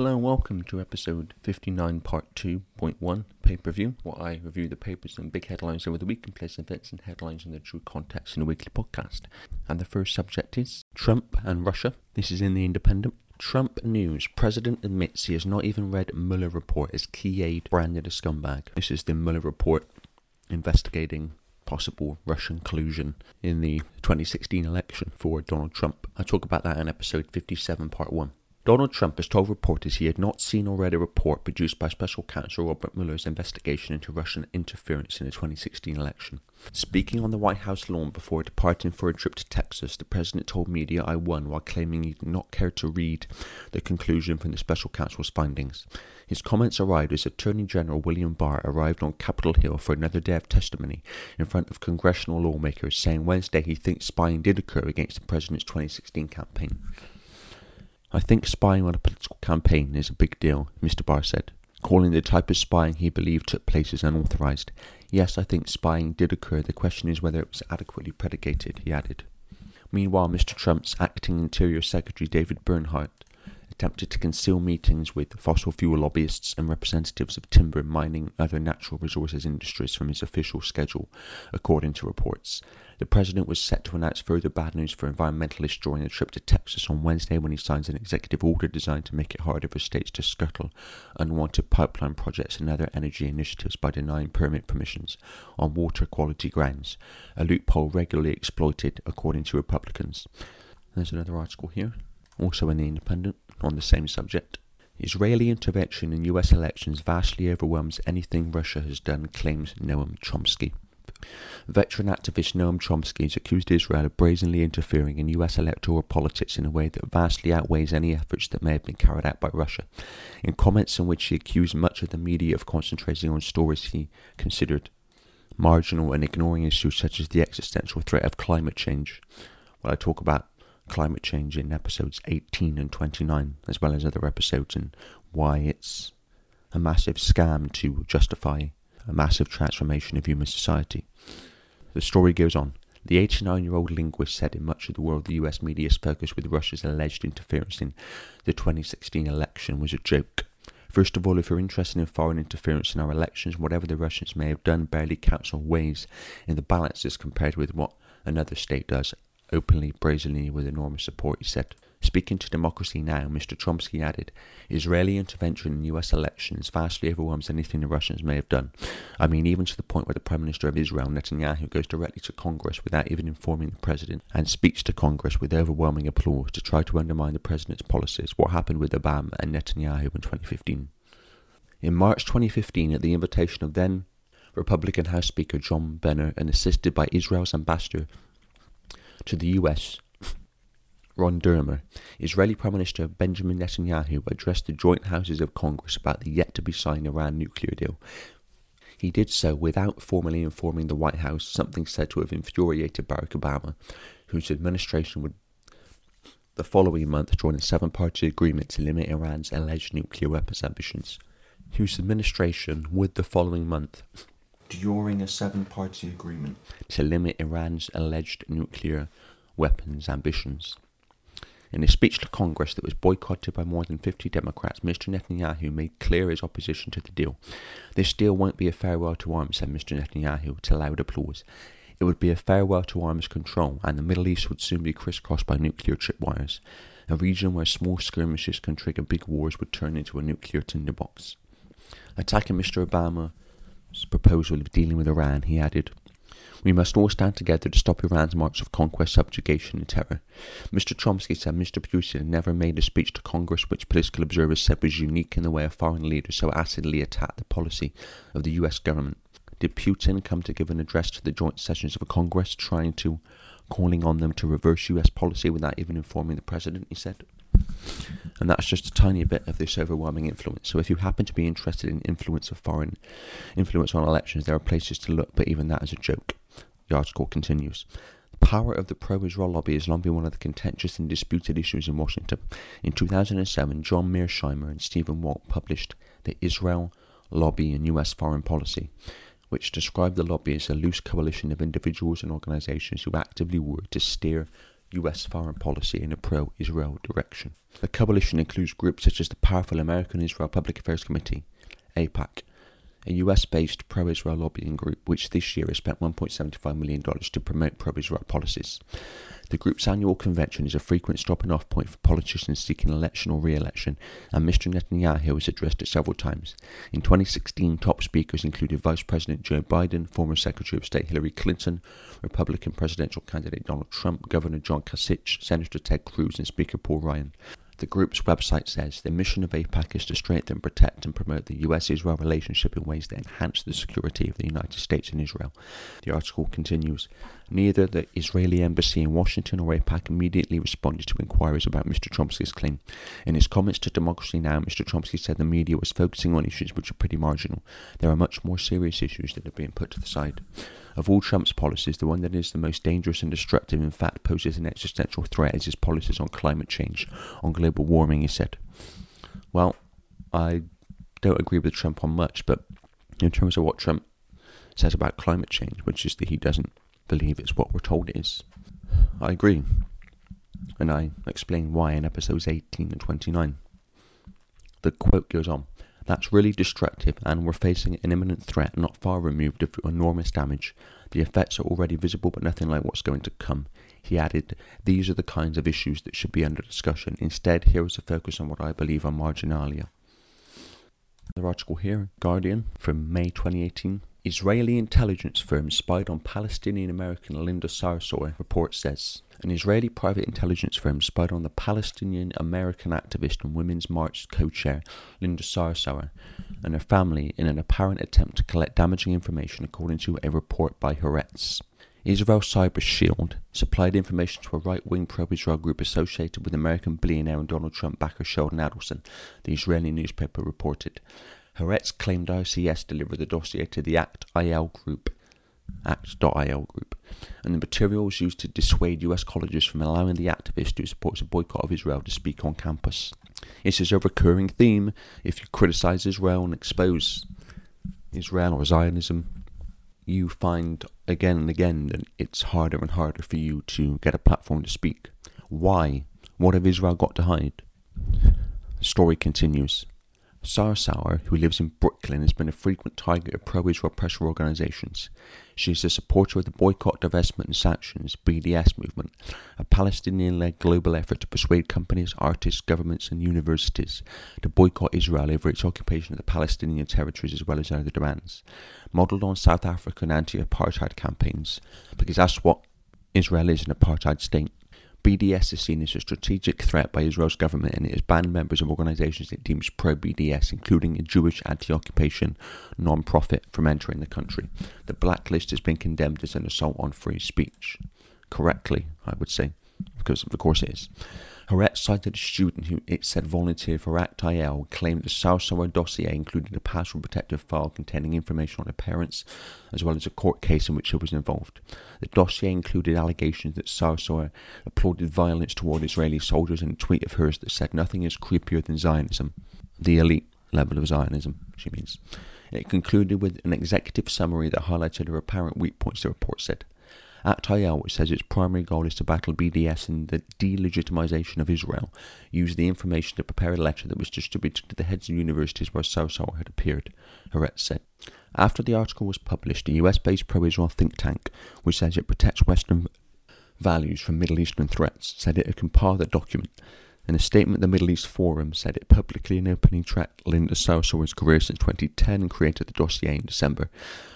Hello and welcome to episode 59, part 2.1, pay per view, where I review the papers and big headlines over the week and place events and headlines in their true context in a weekly podcast. And the first subject is Trump and Russia. This is in The Independent. Trump news. President admits he has not even read Mueller report as key aide branded a scumbag. This is the Mueller report investigating possible Russian collusion in the 2016 election for Donald Trump. I talk about that in episode 57, part 1. Donald Trump has told reporters he had not seen or read a report produced by special counsel Robert Mueller's investigation into Russian interference in the 2016 election. Speaking on the White House lawn before departing for a trip to Texas, the president told media I won while claiming he did not care to read the conclusion from the special counsel's findings. His comments arrived as Attorney General William Barr arrived on Capitol Hill for another day of testimony in front of congressional lawmakers, saying Wednesday he thinks spying did occur against the president's 2016 campaign. I think spying on a political campaign is a big deal, Mr. Barr said, calling the type of spying he believed took place as unauthorized. Yes, I think spying did occur. The question is whether it was adequately predicated, he added. Meanwhile, Mr. Trump's acting Interior Secretary David Bernhardt attempted to conceal meetings with fossil fuel lobbyists and representatives of timber, and mining, and other natural resources industries from his official schedule, according to reports. The president was set to announce further bad news for environmentalists during a trip to Texas on Wednesday when he signs an executive order designed to make it harder for states to scuttle unwanted pipeline projects and other energy initiatives by denying permit permissions on water quality grounds, a loophole regularly exploited according to Republicans. There's another article here, also in The Independent on the same subject. Israeli intervention in US elections vastly overwhelms anything Russia has done, claims Noam Chomsky. Veteran activist Noam Chomsky has accused Israel of brazenly interfering in US electoral politics in a way that vastly outweighs any efforts that may have been carried out by Russia. In comments in which he accused much of the media of concentrating on stories he considered marginal and ignoring issues such as the existential threat of climate change. Well, I talk about climate change in episodes 18 and 29, as well as other episodes, and why it's a massive scam to justify a massive transformation of human society. The story goes on. The 89 year old linguist said in much of the world the US media's focus with Russia's alleged interference in the 2016 election was a joke. First of all, if you're interested in foreign interference in our elections, whatever the Russians may have done barely counts or weighs in the balances compared with what another state does openly, brazenly, with enormous support, he said. Speaking to Democracy Now!, Mr. Chomsky added, Israeli intervention in US elections vastly overwhelms anything the Russians may have done. I mean, even to the point where the Prime Minister of Israel, Netanyahu, goes directly to Congress without even informing the President and speaks to Congress with overwhelming applause to try to undermine the President's policies, what happened with Obama and Netanyahu in 2015. In March 2015, at the invitation of then Republican House Speaker John Boehner and assisted by Israel's ambassador to the US, Ron Dermer, Israeli Prime Minister Benjamin Netanyahu addressed the joint houses of Congress about the yet to be signed Iran nuclear deal. He did so without formally informing the White House, something said to have infuriated Barack Obama, whose administration would the following month join a seven party agreement to limit Iran's alleged nuclear weapons ambitions. Whose administration would the following month during a seven party agreement to limit Iran's alleged nuclear weapons ambitions. In a speech to Congress that was boycotted by more than 50 Democrats, Mr. Netanyahu made clear his opposition to the deal. This deal won't be a farewell to arms, said Mr. Netanyahu to loud applause. It would be a farewell to arms control, and the Middle East would soon be crisscrossed by nuclear tripwires. A region where small skirmishes can trigger big wars would turn into a nuclear tinderbox. Attacking Mr. Obama proposal of dealing with Iran, he added, we must all stand together to stop Iran's march of conquest, subjugation, and terror. Mr. Chomsky said Mr. Putin never made a speech to Congress which political observers said was unique in the way a foreign leader so acidly attacked the policy of the US government. Did Putin come to give an address to the joint sessions of a Congress trying to, calling on them to reverse US policy without even informing the president, he said? And that's just a tiny bit of this overwhelming influence. So if you happen to be interested in influence of foreign influence on elections, there are places to look, but even that is a joke. The article continues. The power of the pro-Israel lobby has long been one of the contentious and disputed issues in Washington. In 2007, John Mearsheimer and Stephen Walt published The Israel Lobby in U.S. Foreign Policy, which described the lobby as a loose coalition of individuals and organizations who actively work to steer US foreign policy in a pro Israel direction. The coalition includes groups such as the powerful American Israel Public Affairs Committee, AIPAC, a US based pro Israel lobbying group which this year has spent $1.75 million to promote pro Israel policies. The group's annual convention is a frequent stopping off point for politicians seeking election or re election, and Mr. Netanyahu has addressed it several times. In 2016, top speakers included Vice President Joe Biden, former Secretary of State Hillary Clinton, Republican presidential candidate Donald Trump, Governor John Kasich, Senator Ted Cruz, and Speaker Paul Ryan. The group's website says the mission of AIPAC is to strengthen, protect, and promote the US Israel relationship in ways that enhance the security of the United States and Israel. The article continues Neither the Israeli embassy in Washington or AIPAC immediately responded to inquiries about Mr. Chomsky's claim. In his comments to Democracy Now!, Mr. Chomsky said the media was focusing on issues which are pretty marginal. There are much more serious issues that are being put to the side. Of all Trump's policies, the one that is the most dangerous and destructive, in fact, poses an existential threat, is his policies on climate change, on global warming, he said. Well, I don't agree with Trump on much, but in terms of what Trump says about climate change, which is that he doesn't believe it's what we're told it is, I agree. And I explain why in episodes 18 and 29. The quote goes on that's really destructive, and we're facing an imminent threat not far removed of enormous damage. The effects are already visible, but nothing like what's going to come. He added, These are the kinds of issues that should be under discussion. Instead, here is a focus on what I believe are marginalia. Another article here, Guardian, from May 2018. Israeli intelligence firm spied on Palestinian American Linda Sarsour, report says. An Israeli private intelligence firm spied on the Palestinian American activist and Women's March co chair Linda Sarsour and her family in an apparent attempt to collect damaging information, according to a report by Haaretz. Israel Cyber Shield supplied information to a right wing pro Israel group associated with American billionaire and Donald Trump backer Sheldon Adelson, the Israeli newspaper reported. Haaretz claimed ICS delivered the dossier to the ACT-IL group, ACT.IL group, and the materials used to dissuade US colleges from allowing the activist who supports a boycott of Israel to speak on campus. This is a recurring theme if you criticize Israel and expose Israel or Zionism. You find again and again that it's harder and harder for you to get a platform to speak. Why? What have Israel got to hide? The story continues. Sarsour, who lives in Brooklyn, has been a frequent target of pro Israel pressure organizations. She is a supporter of the Boycott, Divestment and Sanctions BDS movement, a Palestinian led global effort to persuade companies, artists, governments, and universities to boycott Israel over its occupation of the Palestinian territories as well as other demands. Modelled on South African anti apartheid campaigns, because that's what Israel is an apartheid state. BDS is seen as a strategic threat by Israel's government and it has banned members of organizations it deems pro BDS, including a Jewish anti occupation non profit, from entering the country. The blacklist has been condemned as an assault on free speech. Correctly, I would say, because of course it is. Haaretz cited a student who it said volunteered for ACT-IL claimed the Sarsour dossier included a password protected file containing information on her parents, as well as a court case in which she was involved. The dossier included allegations that Sarsour applauded violence toward Israeli soldiers in a tweet of hers that said nothing is creepier than Zionism, the elite level of Zionism, she means. It concluded with an executive summary that highlighted her apparent weak points, the report said. ACT-IL, which says its primary goal is to battle BDS and the delegitimization of Israel, used the information to prepare a letter that was distributed to the heads of universities where Sarsour had appeared, Haaretz said. After the article was published, a US based pro Israel think tank, which says it protects Western values from Middle Eastern threats, said it had compiled the document. In a statement, the Middle East Forum said it publicly and openly tracked Linda Sarsour's career since 2010 and created the dossier in December.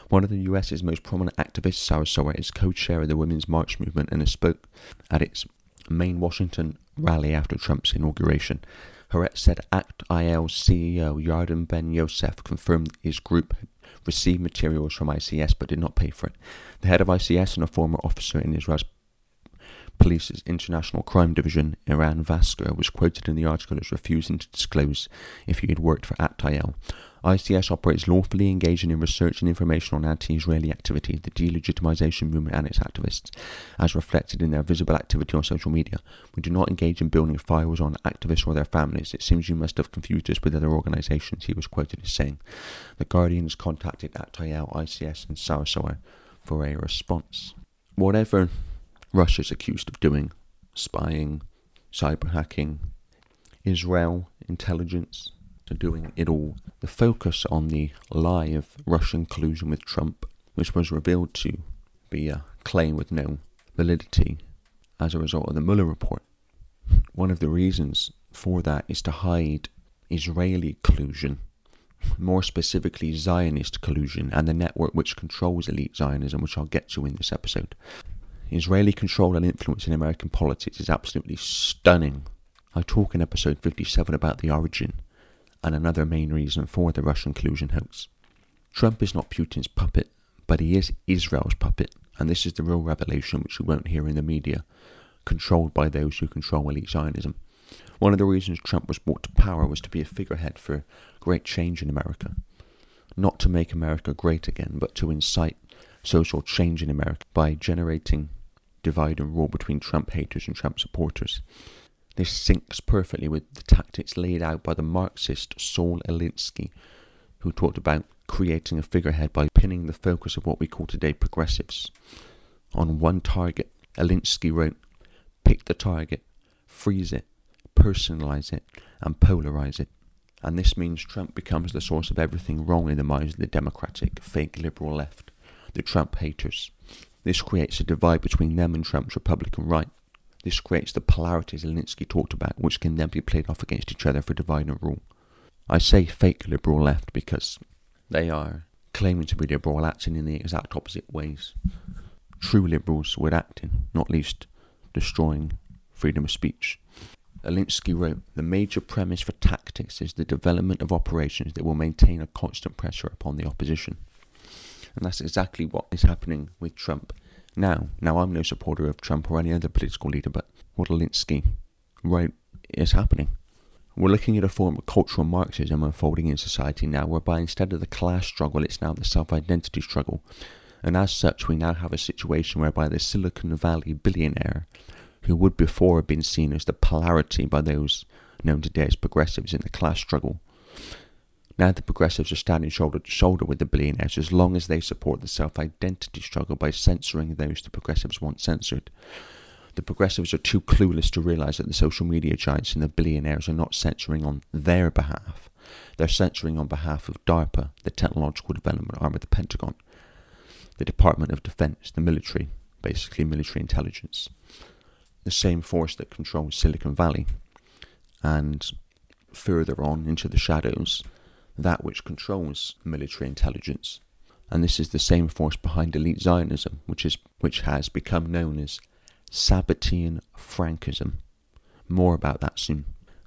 One of the US's most prominent activists, Sarah Sarsour, is co-chair of the Women's March movement and has spoke at its main Washington rally after Trump's inauguration. Haaretz said ACT IL CEO Yarden Ben Yosef confirmed his group received materials from ICS but did not pay for it. The head of ICS and a former officer in Israel's Police's International Crime Division, Eran Vasker, was quoted in the article as refusing to disclose if he had worked for ACT-IL. ICS operates lawfully engaging in research and information on anti-Israeli activity, the delegitimization movement and its activists, as reflected in their visible activity on social media. We do not engage in building files on activists or their families. It seems you must have confused us with other organizations, he was quoted as saying. The Guardian has contacted ACT-IL, ICS and Sarsour for a response. Whatever Russia's accused of doing spying, cyber hacking, Israel intelligence, to doing it all. The focus on the lie of Russian collusion with Trump, which was revealed to be a claim with no validity as a result of the Mueller report. One of the reasons for that is to hide Israeli collusion, more specifically Zionist collusion, and the network which controls elite Zionism, which I'll get to in this episode. Israeli control and influence in American politics is absolutely stunning. I talk in episode 57 about the origin and another main reason for the Russian collusion hoax. Trump is not Putin's puppet, but he is Israel's puppet, and this is the real revelation which you won't hear in the media, controlled by those who control elite Zionism. One of the reasons Trump was brought to power was to be a figurehead for great change in America. Not to make America great again, but to incite social change in America by generating divide and rule between Trump haters and Trump supporters. This syncs perfectly with the tactics laid out by the Marxist Saul Alinsky, who talked about creating a figurehead by pinning the focus of what we call today progressives on one target. Alinsky wrote, Pick the target, freeze it, personalize it, and polarize it. And this means Trump becomes the source of everything wrong in the minds of the democratic, fake liberal left, the Trump haters. This creates a divide between them and Trump's Republican right. This creates the polarities Alinsky talked about, which can then be played off against each other for divide and rule. I say fake liberal left because they are claiming to be liberal, acting in the exact opposite ways. True liberals would act in, not least destroying freedom of speech. Alinsky wrote, The major premise for tactics is the development of operations that will maintain a constant pressure upon the opposition. And that's exactly what is happening with Trump now, now I'm no supporter of Trump or any other political leader, but what Alinsky wrote is happening. We're looking at a form of cultural Marxism unfolding in society now, whereby instead of the class struggle, it's now the self identity struggle. And as such, we now have a situation whereby the Silicon Valley billionaire, who would before have been seen as the polarity by those known today as progressives in the class struggle, now the progressives are standing shoulder to shoulder with the billionaires as long as they support the self identity struggle by censoring those the progressives want censored. The progressives are too clueless to realise that the social media giants and the billionaires are not censoring on their behalf. They're censoring on behalf of DARPA, the technological development arm of the Pentagon, the Department of Defense, the military, basically military intelligence, the same force that controls Silicon Valley. And further on into the shadows, that which controls military intelligence. And this is the same force behind elite Zionism, which, is, which has become known as Sabbatean Frankism. More about that soon.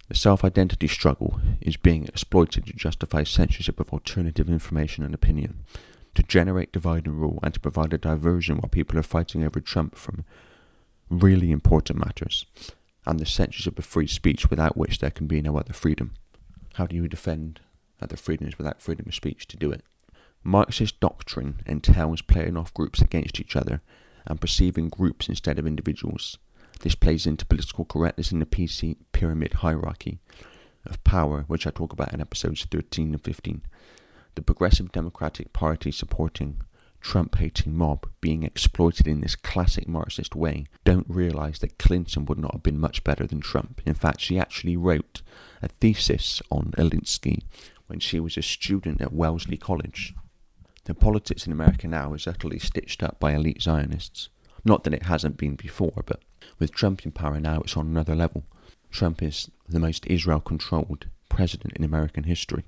The self identity struggle is being exploited to justify censorship of alternative information and opinion, to generate divide and rule, and to provide a diversion while people are fighting over Trump from really important matters, and the censorship of free speech without which there can be no other freedom. How do you defend that the freedom is without freedom of speech to do it. Marxist doctrine entails playing off groups against each other and perceiving groups instead of individuals. This plays into political correctness in the PC pyramid hierarchy of power, which I talk about in episodes 13 and 15. The Progressive Democratic Party supporting Trump hating mob being exploited in this classic Marxist way don't realize that Clinton would not have been much better than Trump. In fact, she actually wrote a thesis on Alinsky when she was a student at Wellesley College. The politics in America now is utterly stitched up by elite Zionists. Not that it hasn't been before, but with Trump in power now, it's on another level. Trump is the most Israel controlled president in American history.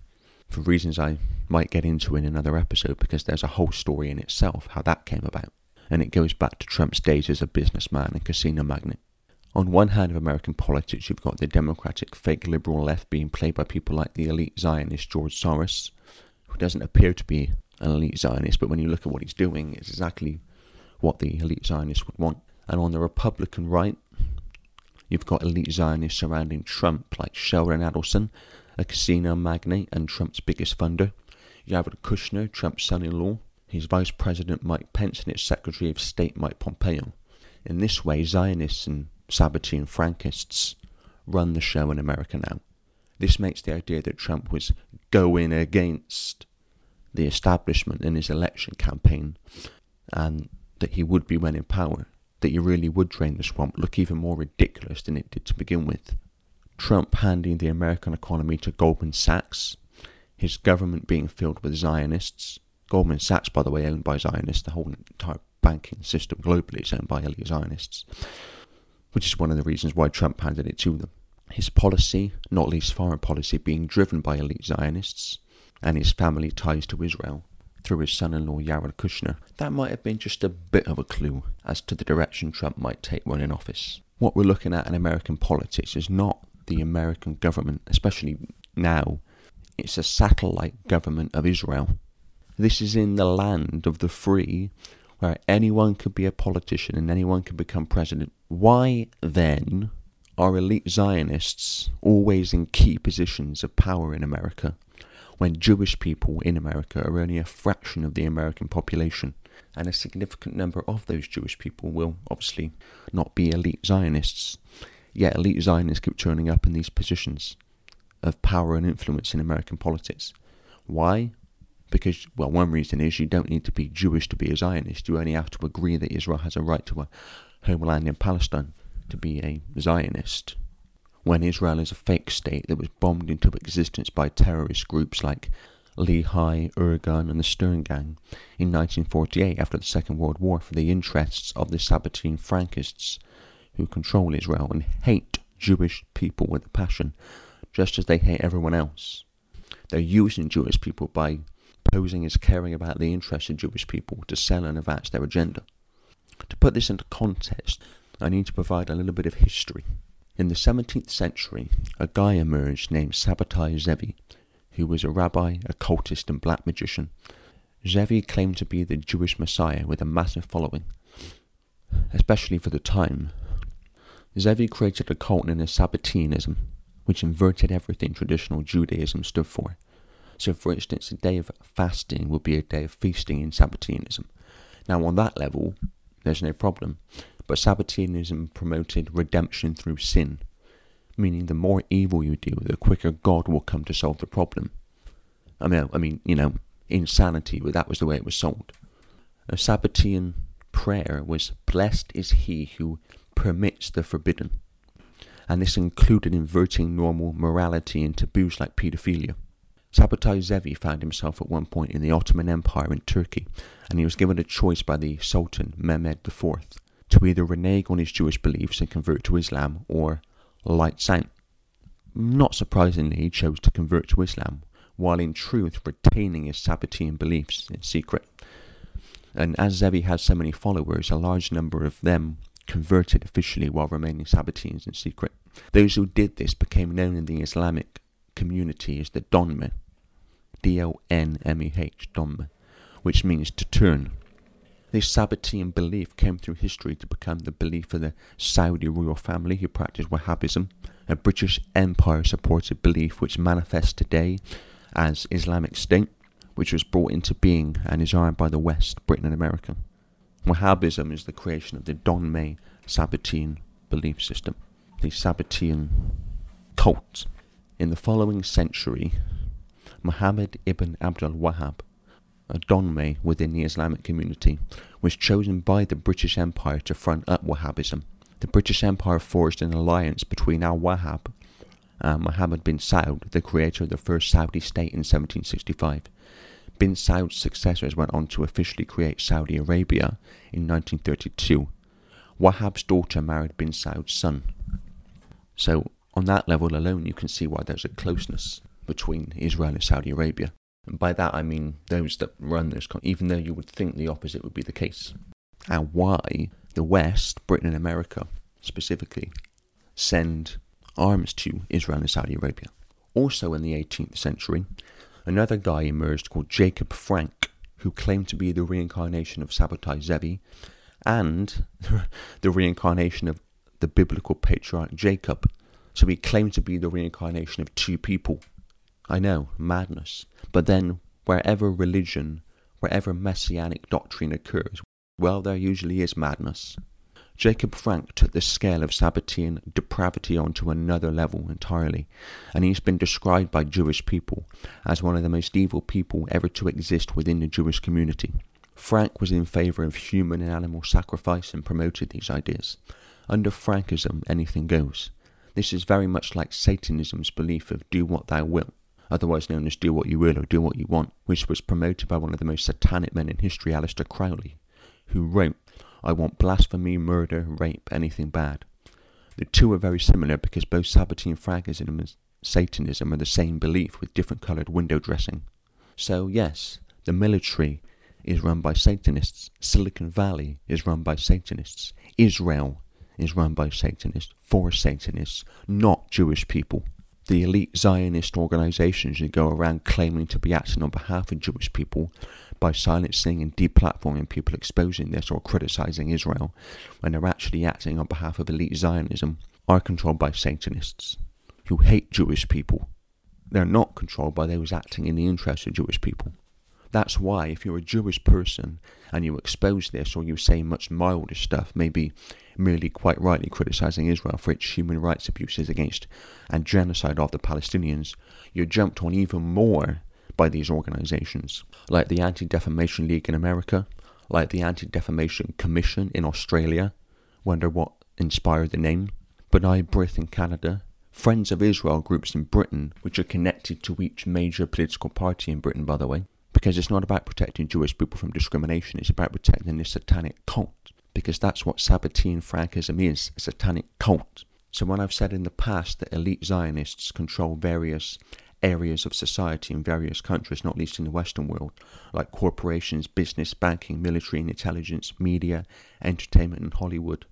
For reasons I might get into in another episode, because there's a whole story in itself how that came about. And it goes back to Trump's days as a businessman and casino magnate. On one hand of American politics, you've got the democratic fake liberal left being played by people like the elite Zionist George Soros, who doesn't appear to be an elite Zionist, but when you look at what he's doing, it's exactly what the elite Zionists would want. And on the Republican right, you've got elite Zionists surrounding Trump, like Sheldon Adelson, a casino magnate and Trump's biggest funder. Jared Kushner, Trump's son in law, his Vice President Mike Pence, and its Secretary of State Mike Pompeo. In this way, Zionists and Sabbatean Frankists run the show in America now. This makes the idea that Trump was going against the establishment in his election campaign and that he would be when in power that you really would drain the swamp look even more ridiculous than it did to begin with. Trump handing the American economy to Goldman Sachs, his government being filled with Zionists. Goldman Sachs, by the way, owned by Zionists, the whole entire banking system globally is owned by Zionists, which is one of the reasons why Trump handed it to them. His policy, not least foreign policy, being driven by elite Zionists and his family ties to Israel through his son in law Jared Kushner, that might have been just a bit of a clue as to the direction Trump might take when in office. What we're looking at in American politics is not the American government, especially now, it's a satellite government of Israel. This is in the land of the free, where anyone could be a politician and anyone could become president. Why then are elite Zionists always in key positions of power in America? when Jewish people in America are only a fraction of the American population, and a significant number of those Jewish people will obviously not be elite Zionists. Yet elite Zionists keep turning up in these positions of power and influence in American politics. Why? Because, well, one reason is you don't need to be Jewish to be a Zionist. You only have to agree that Israel has a right to a homeland in Palestine to be a Zionist when Israel is a fake state that was bombed into existence by terrorist groups like Lehi, Irgun, and the Stern Gang in 1948 after the Second World War for the interests of the Sabbatean Frankists who control Israel and hate Jewish people with a passion, just as they hate everyone else. They're using Jewish people by posing as caring about the interests of Jewish people to sell and advance their agenda. To put this into context, I need to provide a little bit of history. In the 17th century, a guy emerged named Sabbatai Zevi, who was a rabbi, occultist, and black magician. Zevi claimed to be the Jewish Messiah with a massive following, especially for the time. Zevi created a cult known as Sabbateanism, which inverted everything traditional Judaism stood for. So, for instance, a day of fasting would be a day of feasting in Sabbateanism. Now, on that level, there's no problem. But Sabbateanism promoted redemption through sin, meaning the more evil you do, the quicker God will come to solve the problem. I mean, I mean, you know, insanity, but that was the way it was sold. A Sabbatean prayer was, Blessed is he who permits the forbidden. And this included inverting normal morality and taboos like paedophilia. Sabbatai Zevi found himself at one point in the Ottoman Empire in Turkey, and he was given a choice by the Sultan Mehmed IV to either renege on his Jewish beliefs and convert to Islam or light out. Not surprisingly, he chose to convert to Islam, while in truth retaining his Sabbatean beliefs in secret. And as Zevi had so many followers, a large number of them converted officially while remaining Sabbateans in secret. Those who did this became known in the Islamic community is the Donmeh, D-O-N-M-E-H, Donmeh, which means to turn. This Sabbatean belief came through history to become the belief of the Saudi royal family who practiced Wahhabism, a British Empire supported belief which manifests today as Islamic State, which was brought into being and is armed by the West, Britain, and America. Wahhabism is the creation of the Donmeh Sabbatean belief system, the Sabbatean cult. In the following century, Muhammad ibn Abdul Wahhab a Donmeh within the Islamic community, was chosen by the British Empire to front up Wahhabism. The British Empire forged an alliance between Al Wahhab and Muhammad bin Saud, the creator of the first Saudi state in 1765. Bin Saud's successors went on to officially create Saudi Arabia in 1932. Wahhab's daughter married bin Saud's son. So, on that level alone, you can see why there's a closeness between Israel and Saudi Arabia. And by that I mean those that run this, con- even though you would think the opposite would be the case. And why the West, Britain and America specifically, send arms to Israel and Saudi Arabia. Also in the 18th century, another guy emerged called Jacob Frank, who claimed to be the reincarnation of Sabbatai Zevi and the reincarnation of the biblical patriarch Jacob. So he claimed to be the reincarnation of two people I know, madness. But then, wherever religion, wherever messianic doctrine occurs, well, there usually is madness. Jacob Frank took the scale of Sabbatean depravity onto another level entirely, and he's been described by Jewish people as one of the most evil people ever to exist within the Jewish community. Frank was in favour of human and animal sacrifice and promoted these ideas. Under Frankism, anything goes. This is very much like Satanism's belief of do what thou wilt, otherwise known as do what you will or do what you want, which was promoted by one of the most satanic men in history, Aleister Crowley, who wrote, I want blasphemy, murder, rape, anything bad. The two are very similar because both Sabbatean Frankism and Satanism are the same belief with different coloured window dressing. So, yes, the military is run by Satanists, Silicon Valley is run by Satanists, Israel is run by Satanists, for Satanists, not Jewish people. The elite Zionist organizations that go around claiming to be acting on behalf of Jewish people by silencing and deplatforming people exposing this or criticizing Israel when they're actually acting on behalf of elite Zionism are controlled by Satanists who hate Jewish people. They're not controlled by those acting in the interest of Jewish people. That's why, if you're a Jewish person and you expose this or you say much milder stuff, maybe merely quite rightly criticizing Israel for its human rights abuses against and genocide of the Palestinians, you're jumped on even more by these organizations, like the Anti Defamation League in America, like the Anti Defamation Commission in Australia. Wonder what inspired the name? B'nai B'rith in Canada, Friends of Israel groups in Britain, which are connected to each major political party in Britain, by the way because it's not about protecting Jewish people from discrimination, it's about protecting this satanic cult, because that's what Sabbatean Frankism is a satanic cult. So, when I've said in the past that elite Zionists control various areas of society in various countries, not least in the Western world, like corporations, business, banking, military and intelligence, media, entertainment, and Hollywood,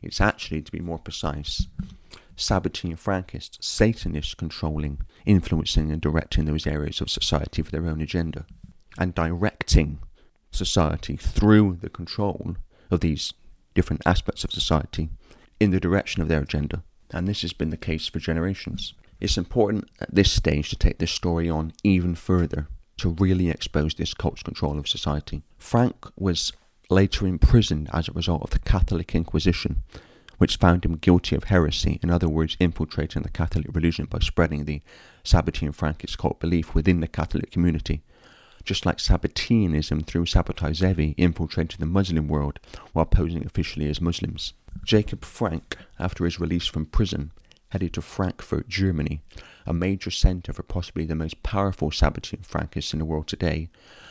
it's actually, to be more precise, Sabbatean Frankists, Satanists controlling, influencing, and directing those areas of society for their own agenda, and directing society through the control of these different aspects of society in the direction of their agenda. And this has been the case for generations. It's important at this stage to take this story on even further to really expose this cult's control of society. Frank was later imprisoned as a result of the Catholic Inquisition which found him guilty of heresy, in other words, infiltrating the Catholic religion by spreading the Sabbatean Frankist cult belief within the Catholic community. Just like Sabbateanism through Sabbatai Zevi infiltrated the Muslim world while posing officially as Muslims. Jacob Frank, after his release from prison, headed to Frankfurt, Germany, a major centre for possibly the most powerful Sabbatean Frankists in the world today,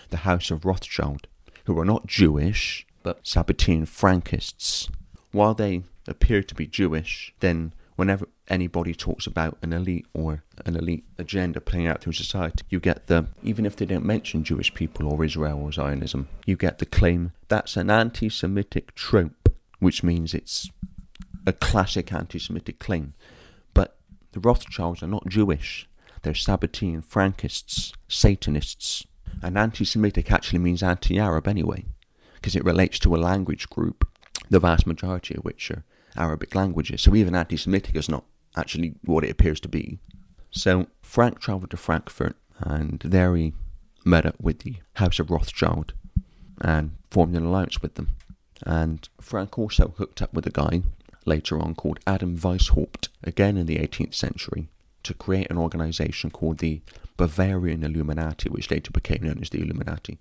the House of Rothschild, who are not Jewish, but Sabbatean Frankists. While they appear to be Jewish, then whenever anybody talks about an elite or an elite agenda playing out through society, you get the, even if they don't mention Jewish people or Israel or Zionism, you get the claim that's an anti Semitic trope, which means it's a classic anti Semitic claim. But the Rothschilds are not Jewish, they're Sabbatean Frankists, Satanists. And anti Semitic actually means anti Arab anyway, because it relates to a language group, the vast majority of which are Arabic languages. So even anti Semitic is not actually what it appears to be. So Frank travelled to Frankfurt and there he met up with the House of Rothschild and formed an alliance with them. And Frank also hooked up with a guy later on called Adam Weishaupt, again in the 18th century, to create an organization called the Bavarian Illuminati, which later became known as the Illuminati.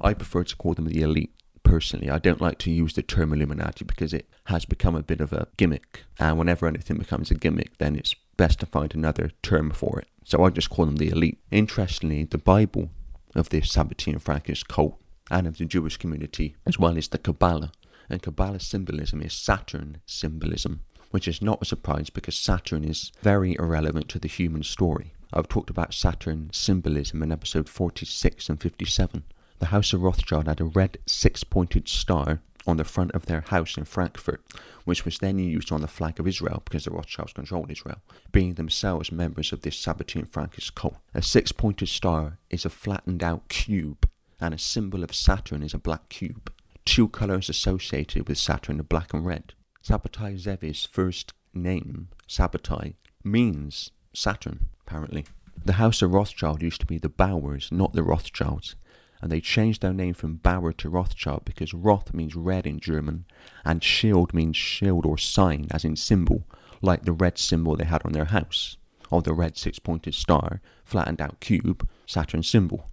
I prefer to call them the elite personally. I don't like to use the term Illuminati because it has become a bit of a gimmick. And whenever anything becomes a gimmick, then it's best to find another term for it. So I just call them the elite. Interestingly, the Bible of this Sabbatean Frankist cult and of the Jewish community, as well as the Kabbalah. And Kabbalah symbolism is Saturn symbolism, which is not a surprise because Saturn is very irrelevant to the human story. I've talked about Saturn symbolism in episode 46 and 57 the House of Rothschild had a red six pointed star on the front of their house in Frankfurt, which was then used on the flag of Israel because the Rothschilds controlled Israel, being themselves members of this Sabbatean Frankist cult. A six pointed star is a flattened out cube, and a symbol of Saturn is a black cube. Two colours associated with Saturn are black and red. Sabbatai Zevi's first name, Sabbatai, means Saturn, apparently. The House of Rothschild used to be the Bauers, not the Rothschilds, and they changed their name from Bauer to Rothschild because Roth means red in German and Schild means shield or sign, as in symbol, like the red symbol they had on their house, or the red six pointed star, flattened out cube, Saturn symbol.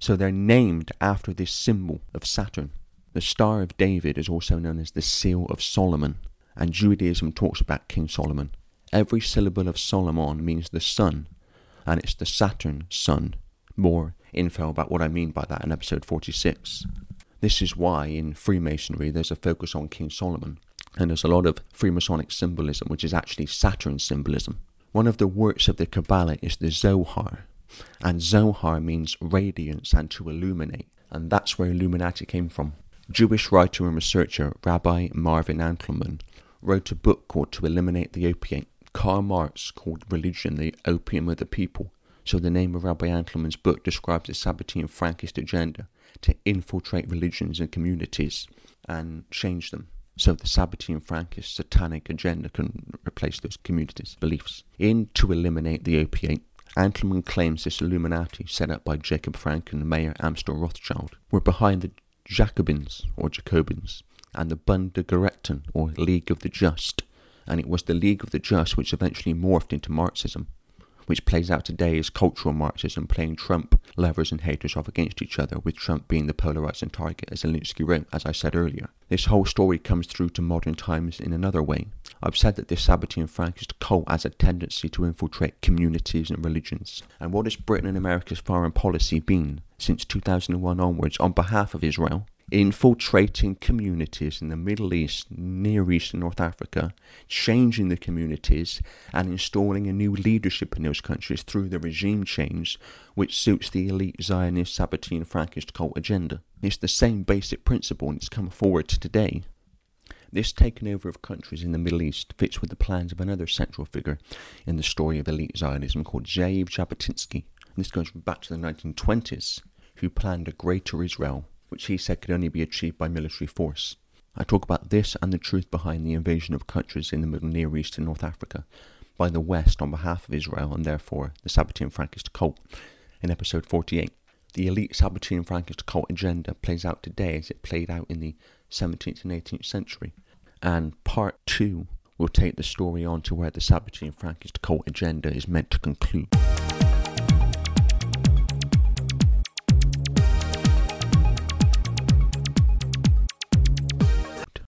So they're named after this symbol of Saturn. The Star of David is also known as the Seal of Solomon, and Judaism talks about King Solomon. Every syllable of Solomon means the sun, and it's the Saturn sun. More info about what I mean by that in episode 46. This is why in Freemasonry there's a focus on King Solomon, and there's a lot of Freemasonic symbolism, which is actually Saturn symbolism. One of the works of the Kabbalah is the Zohar, and Zohar means radiance and to illuminate, and that's where Illuminati came from. Jewish writer and researcher Rabbi Marvin Antelman wrote a book called To Eliminate the Opiate. Karl Marx called religion the opium of the people, so the name of Rabbi Antelman's book describes the Sabbatean Frankist agenda to infiltrate religions and communities and change them. So the Sabbatean Frankist satanic agenda can replace those communities' beliefs. In To Eliminate the Opiate, Antelman claims this Illuminati set up by Jacob Frank and Mayer Amschel Rothschild were behind the Jacobins or Jacobins and the Bund der Gerechten or League of the Just, and it was the League of the Just which eventually morphed into Marxism which plays out today as cultural Marxism, playing Trump lovers and haters off against each other, with Trump being the polarizing target, as Alinsky wrote, as I said earlier. This whole story comes through to modern times in another way. I've said that this Sabbatean Frankist cult has a tendency to infiltrate communities and religions. And what has Britain and America's foreign policy been since 2001 onwards on behalf of Israel? Infiltrating communities in the Middle East, Near East, and North Africa, changing the communities, and installing a new leadership in those countries through the regime change which suits the elite Zionist, Sabbatean, Frankist cult agenda. It's the same basic principle and it's come forward to today. This taking over of countries in the Middle East fits with the plans of another central figure in the story of elite Zionism called Ze'ev Jabotinsky. This goes back to the 1920s, who planned a greater Israel which he said could only be achieved by military force. I talk about this and the truth behind the invasion of countries in the Middle Near East and North Africa by the West on behalf of Israel and therefore the Sabbatean Frankist cult in episode 48. The elite Sabbatean Frankist cult agenda plays out today as it played out in the 17th and 18th century. And part two will take the story on to where the Sabbatean Frankist cult agenda is meant to conclude.